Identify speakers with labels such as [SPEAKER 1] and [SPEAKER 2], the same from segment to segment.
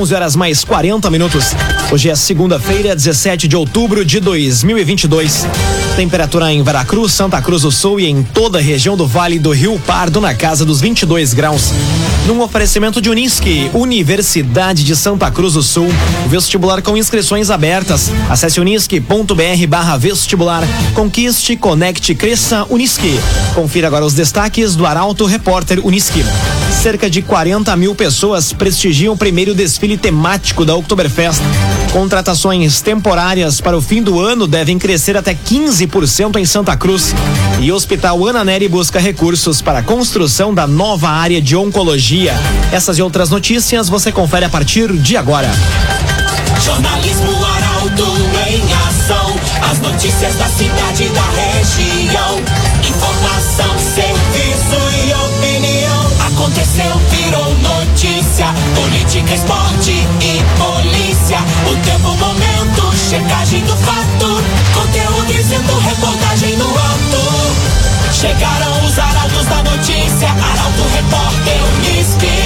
[SPEAKER 1] 11 horas mais 40 minutos. Hoje é segunda-feira, 17 de outubro de 2022. Temperatura em Veracruz, Santa Cruz do Sul e em toda a região do Vale do Rio Pardo na casa dos 22 graus. Num oferecimento de Unisque, Universidade de Santa Cruz do Sul. Vestibular com inscrições abertas. Acesse unisque.br barra vestibular. Conquiste, conecte, cresça, Unisque. Confira agora os destaques do Arauto Repórter Unisque. Cerca de 40 mil pessoas prestigiam o primeiro desfile temático da Oktoberfest. Contratações temporárias para o fim do ano devem crescer até 15% em Santa Cruz. E Hospital Ana Neri busca recursos para a construção da nova área de oncologia. Essas e outras notícias você confere a partir de agora.
[SPEAKER 2] Jornalismo Arauto em ação. As notícias da cidade da região. Informação, serviço e opinião. Aconteceu, virou notícia. Política, esporte e polícia. O tempo, momento, checagem do fato. Conteúdo dizendo, reportagem no alto. Chegaram os arautos da notícia. Arauto, repórter, Unisque.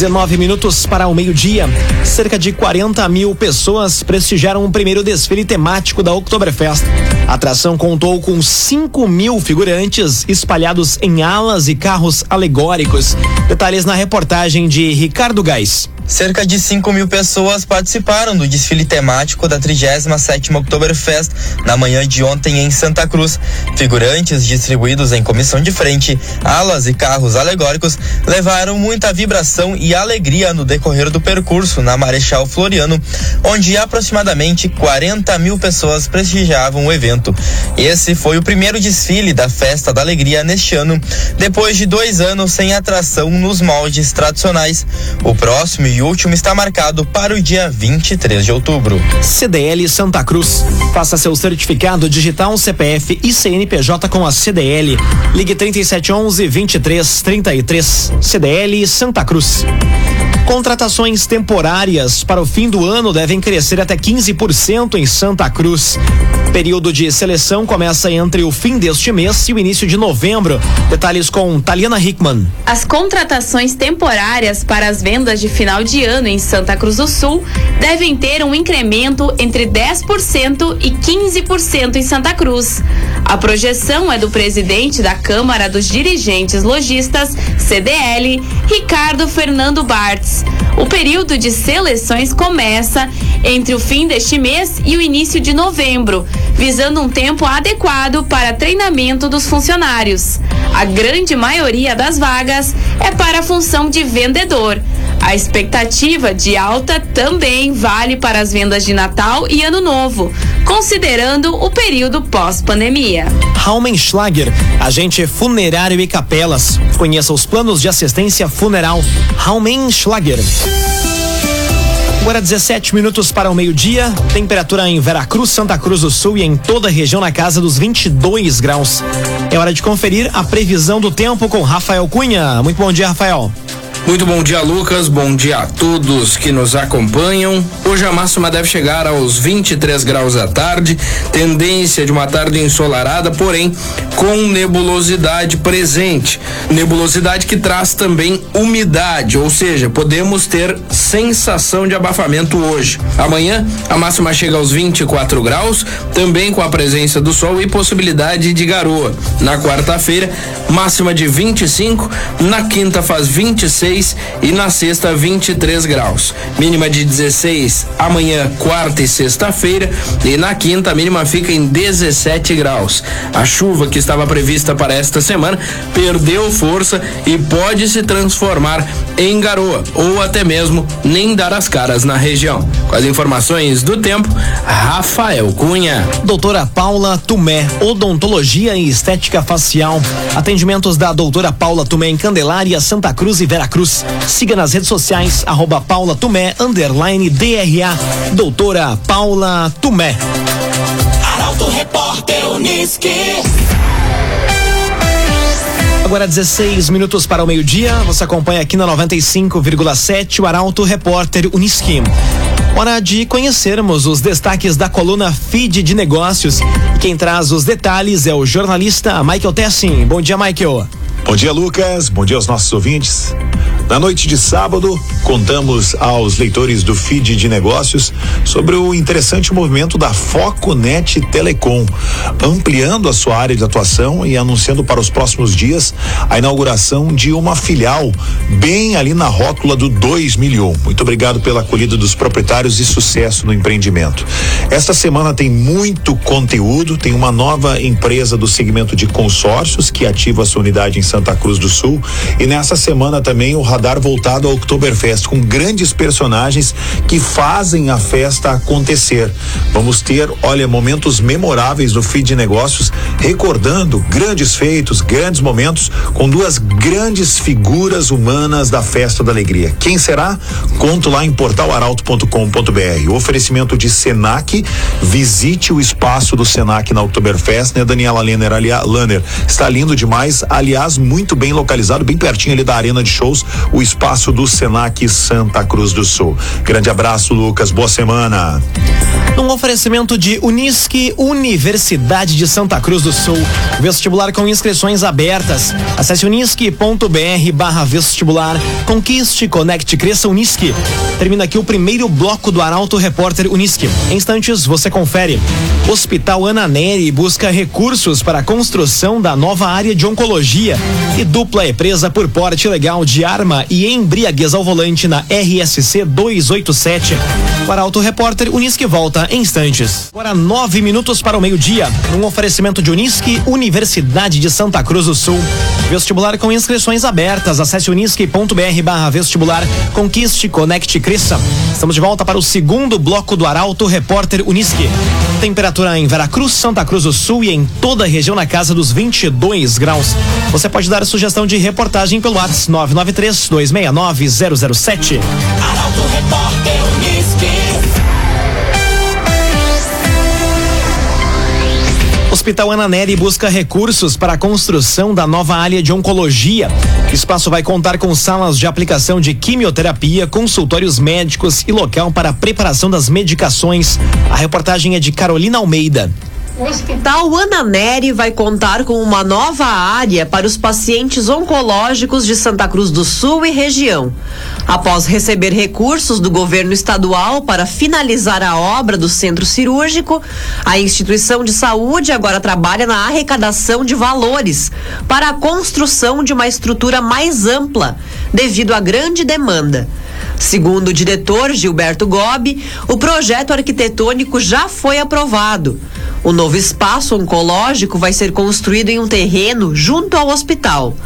[SPEAKER 1] 19 minutos para o meio-dia. Cerca de 40 mil pessoas prestigiaram o primeiro desfile temático da Oktoberfest. A atração contou com 5 mil figurantes espalhados em alas e carros alegóricos. Detalhes na reportagem de Ricardo Gás.
[SPEAKER 3] Cerca de 5 mil pessoas participaram do desfile temático da 37 Oktoberfest na manhã de ontem em Santa Cruz. Figurantes distribuídos em comissão de frente, alas e carros alegóricos levaram muita vibração e alegria no decorrer do percurso na Marechal Floriano, onde aproximadamente 40 mil pessoas prestigiavam o evento. Esse foi o primeiro desfile da Festa da Alegria neste ano, depois de dois anos sem atração nos moldes tradicionais. O próximo e último está marcado para o dia 23 de outubro.
[SPEAKER 1] CDL Santa Cruz. Faça seu certificado digital CPF e CNPJ com a CDL. Ligue 3711 2333. CDL Santa Cruz. Contratações temporárias para o fim do ano devem crescer até 15% em Santa Cruz. Período de seleção começa entre o fim deste mês e o início de novembro. Detalhes com Taliana Hickman.
[SPEAKER 4] As contratações temporárias para as vendas de final de ano em Santa Cruz do Sul devem ter um incremento entre 10% e 15% em Santa Cruz. A projeção é do presidente da Câmara dos Dirigentes Logistas, CDL, Ricardo Fernando Bartz. O período de seleções começa entre o fim deste mês e o início de novembro, visando um tempo adequado para treinamento dos funcionários. A grande maioria das vagas é para a função de vendedor. A expectativa de alta também vale para as vendas de Natal e Ano Novo, considerando o período pós-pandemia.
[SPEAKER 1] Raumenschlager, agente funerário e capelas. Conheça os planos de assistência funeral. Raumenschlager. Agora 17 minutos para o meio-dia. Temperatura em Veracruz, Santa Cruz do Sul e em toda a região na casa dos 22 graus. É hora de conferir a previsão do tempo com Rafael Cunha. Muito bom dia, Rafael.
[SPEAKER 5] Muito bom dia, Lucas. Bom dia a todos que nos acompanham. Hoje a máxima deve chegar aos 23 graus à tarde, tendência de uma tarde ensolarada, porém com nebulosidade presente. Nebulosidade que traz também umidade, ou seja, podemos ter sensação de abafamento hoje. Amanhã a máxima chega aos 24 graus, também com a presença do sol e possibilidade de garoa. Na quarta-feira, máxima de 25, na quinta faz 26 e na sexta 23 graus. Mínima de 16 amanhã, quarta e sexta-feira e na quinta a mínima fica em 17 graus. A chuva que estava prevista para esta semana perdeu força e pode se transformar em garoa ou até mesmo nem dar as caras na região. Com as informações do tempo, Rafael Cunha.
[SPEAKER 1] Doutora Paula Tumé, odontologia e estética facial. Atendimentos da doutora Paula Tumé em Candelária, Santa Cruz e Veracruz. Siga nas redes sociais, arroba Paula Tumé, underline DRA. Doutora Paula Tumé.
[SPEAKER 2] Arauto Repórter Unisque.
[SPEAKER 1] Agora 16 minutos para o meio-dia. Você acompanha aqui na 95,7 o Arauto Repórter Unisque. Hora de conhecermos os destaques da coluna Feed de Negócios. Quem traz os detalhes é o jornalista Michael Tessin. Bom dia, Michael.
[SPEAKER 6] Bom dia, Lucas. Bom dia aos nossos ouvintes. Na noite de sábado, contamos aos leitores do feed de negócios sobre o interessante movimento da Foconet Telecom, ampliando a sua área de atuação e anunciando para os próximos dias a inauguração de uma filial bem ali na rótula do 2001. Muito obrigado pela acolhida dos proprietários e sucesso no empreendimento. Esta semana tem muito conteúdo, tem uma nova empresa do segmento de consórcios que ativa a sua unidade em Santa Cruz do Sul e nessa semana também o radar voltado ao Oktoberfest com grandes personagens que fazem a festa acontecer. Vamos ter, olha, momentos memoráveis do feed de negócios, recordando grandes feitos, grandes momentos com duas grandes figuras humanas da festa da alegria. Quem será? Conto lá em portalaralto.com.br. O oferecimento de Senac, visite o espaço do Senac na Oktoberfest, né? Daniela Lenner, aliás, Lanner, está lindo demais, aliás, muito bem localizado, bem pertinho ali da arena de shows o espaço do Senac Santa Cruz do Sul. Grande abraço, Lucas. Boa semana.
[SPEAKER 1] Um oferecimento de Unisque, Universidade de Santa Cruz do Sul. Vestibular com inscrições abertas. Acesse unisque.br barra vestibular. Conquiste, conecte, cresça Unisque. Termina aqui o primeiro bloco do Arauto Repórter Unisque. Em instantes, você confere. Hospital Ana Neri busca recursos para a construção da nova área de oncologia. E dupla é presa por porte ilegal de arma e embriaguez ao volante na RSC 287. Para Auto Repórter, Unisque volta em instantes. Agora nove minutos para o meio-dia. Um oferecimento de Unisque, Universidade de Santa Cruz do Sul. Vestibular com inscrições abertas. Acesse unisque.br barra vestibular. Conquiste, conecte, cresça. Estamos de volta para o segundo bloco do Arauto Repórter Unisque. Temperatura em Veracruz, Santa Cruz do Sul e em toda a região na casa dos 22 graus. Você pode dar sugestão de reportagem pelo WhatsApp 993 269 007.
[SPEAKER 2] Arauto Repórter Unisque.
[SPEAKER 1] Hospital Ana Nery busca recursos para a construção da nova área de oncologia. O espaço vai contar com salas de aplicação de quimioterapia, consultórios médicos e local para a preparação das medicações. A reportagem é de Carolina Almeida.
[SPEAKER 7] O Hospital Ana Neri vai contar com uma nova área para os pacientes oncológicos de Santa Cruz do Sul e região. Após receber recursos do governo estadual para finalizar a obra do centro cirúrgico, a instituição de saúde agora trabalha na arrecadação de valores para a construção de uma estrutura mais ampla, devido à grande demanda. Segundo o diretor Gilberto Gobi, o projeto arquitetônico já foi aprovado. O novo espaço oncológico vai ser construído em um terreno junto ao hospital.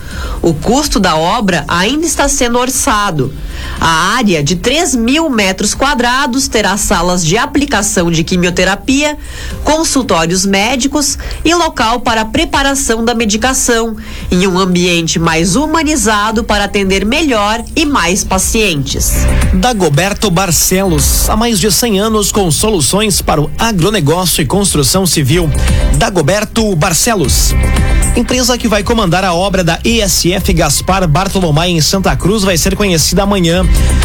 [SPEAKER 7] O custo da obra ainda está sendo orçado. A área de 3 mil metros quadrados terá salas de aplicação de quimioterapia, consultórios médicos e local para preparação da medicação, em um ambiente mais humanizado para atender melhor e mais pacientes.
[SPEAKER 1] Dagoberto Barcelos, há mais de 100 anos com soluções para o agronegócio e construção civil. Dagoberto Barcelos. Empresa que vai comandar a obra da ESF Gaspar Bartolomé em Santa Cruz vai ser conhecida amanhã.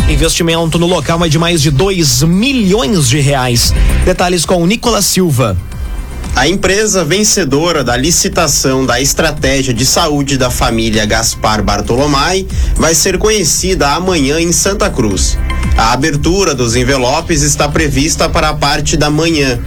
[SPEAKER 1] Investimento no local é de mais de 2 milhões de reais. Detalhes com Nicolas Silva.
[SPEAKER 8] A empresa vencedora da licitação da estratégia de saúde da família Gaspar Bartolomai vai ser conhecida amanhã em Santa Cruz. A abertura dos envelopes está prevista para a parte da manhã.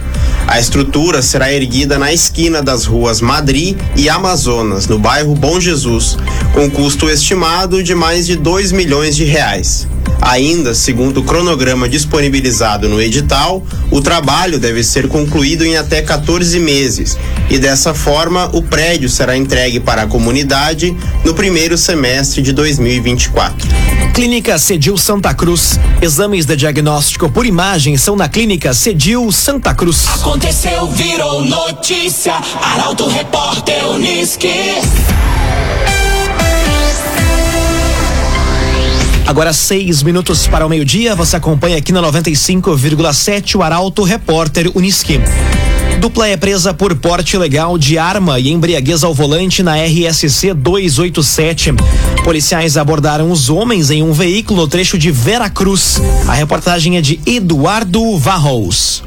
[SPEAKER 8] A estrutura será erguida na esquina das ruas Madri e Amazonas, no bairro Bom Jesus, com custo estimado de mais de 2 milhões de reais. Ainda, segundo o cronograma disponibilizado no edital, o trabalho deve ser concluído em até 14 meses e dessa forma o prédio será entregue para a comunidade no primeiro semestre de 2024.
[SPEAKER 1] Clínica Cedil Santa Cruz. Exames de diagnóstico por imagem são na Clínica Cedil Santa Cruz.
[SPEAKER 2] Aconteceu, virou notícia. Arauto Repórter Unisque.
[SPEAKER 1] Agora seis minutos para o meio-dia, você acompanha aqui na 95,7 o Arauto Repórter Unisque. Dupla é presa por porte ilegal de arma e embriaguez ao volante na RSC 287. Policiais abordaram os homens em um veículo no trecho de Veracruz. A reportagem é de Eduardo Varros.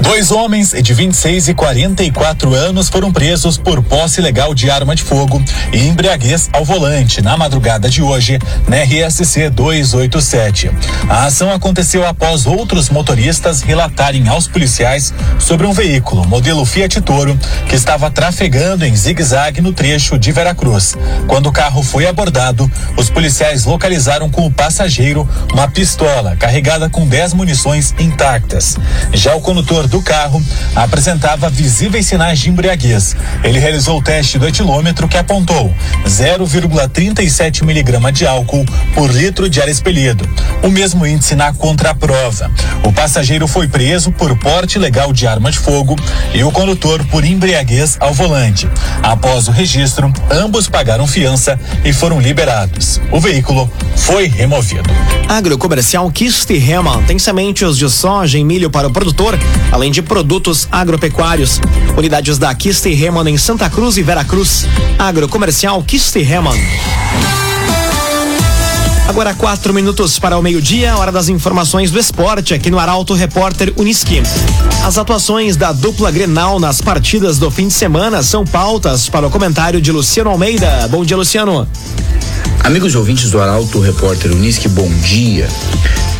[SPEAKER 6] Dois homens de 26 e 44 anos foram presos por posse ilegal de arma de fogo e embriaguez ao volante na madrugada de hoje, na RSC 287. A ação aconteceu após outros motoristas relatarem aos policiais sobre um veículo modelo Fiat Toro que estava trafegando em zigue-zague no trecho de Veracruz. Quando o carro foi abordado, os policiais localizaram com o passageiro uma pistola carregada com 10 munições intactas. Já o condutor do carro apresentava visíveis sinais de embriaguez. Ele realizou o teste do etilômetro que apontou 0,37 miligrama de álcool por litro de ar expelido. O mesmo índice na contraprova. O passageiro foi preso por porte ilegal de arma de fogo e o condutor por embriaguez ao volante. Após o registro, ambos pagaram fiança e foram liberados. O veículo foi removido.
[SPEAKER 1] Agrocomercial Kiste Heman tem sementes de soja e milho para o produtor, além de produtos agropecuários. Unidades da Kiste Heman em Santa Cruz e Veracruz. Agrocomercial Kiste Heman. Agora quatro minutos para o meio-dia, hora das informações do esporte aqui no Arauto Repórter Uniski. As atuações da dupla Grenal nas partidas do fim de semana são pautas para o comentário de Luciano Almeida. Bom dia, Luciano.
[SPEAKER 9] Amigos ouvintes do Arauto Repórter Uniski, bom dia.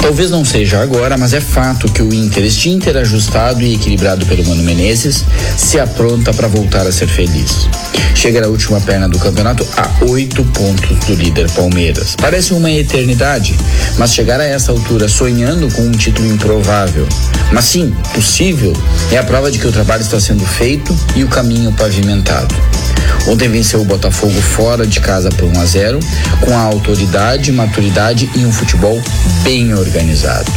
[SPEAKER 9] Talvez não seja agora, mas é fato que o Inter, este Inter ajustado e equilibrado pelo Mano Menezes, se apronta para voltar a ser feliz. Chega na última perna do campeonato a oito pontos do líder Palmeiras. Parece uma eternidade, mas chegar a essa altura sonhando com um título improvável, mas sim possível, é a prova de que o trabalho está sendo feito e o caminho pavimentado. Ontem venceu o Botafogo fora de casa por 1 a 0, com a autoridade, maturidade e um futebol bem organizado.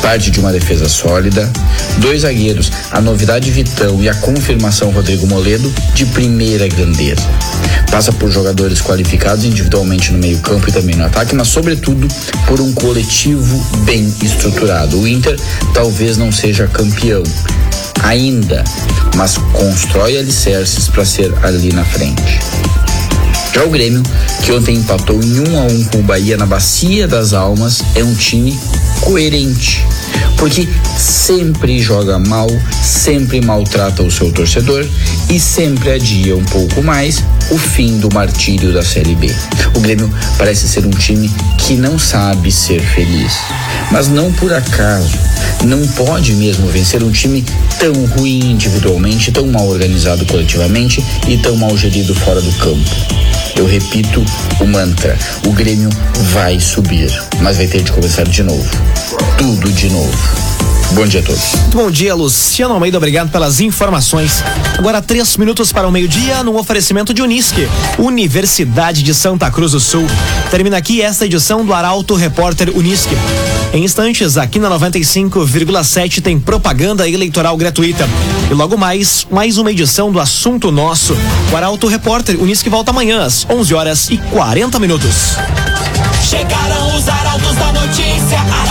[SPEAKER 9] Parte de uma defesa sólida, dois zagueiros, a novidade Vitão e a confirmação Rodrigo Moledo de primeira grandeza. Passa por jogadores qualificados individualmente no meio-campo e também no ataque, mas sobretudo por um coletivo bem estruturado. O Inter talvez não seja campeão, ainda, mas constrói alicerces para ser ali na frente. Já o Grêmio, que ontem empatou em 1 um a 1 um com o Bahia na Bacia das Almas, é um time coerente, porque sempre joga mal, sempre maltrata o seu torcedor e sempre adia um pouco mais o fim do martírio da Série B. O Grêmio parece ser um time que não sabe ser feliz, mas não por acaso. Não pode mesmo vencer um time tão ruim individualmente, tão mal organizado coletivamente e tão mal gerido fora do campo. Eu repito o mantra: o Grêmio vai subir, mas vai ter de começar de novo. Tudo de novo. Bom dia a todos.
[SPEAKER 1] Bom dia, Luciano Almeida. Obrigado pelas informações. Agora, três minutos para o meio-dia, num oferecimento de Unisque, Universidade de Santa Cruz do Sul. Termina aqui esta edição do Arauto Repórter Unisque. Em instantes, aqui na 95,7 tem propaganda eleitoral gratuita. E logo mais, mais uma edição do Assunto Nosso. O Arauto Repórter Unisque volta amanhã às 11 horas e 40 minutos.
[SPEAKER 2] Chegaram os arautos da notícia.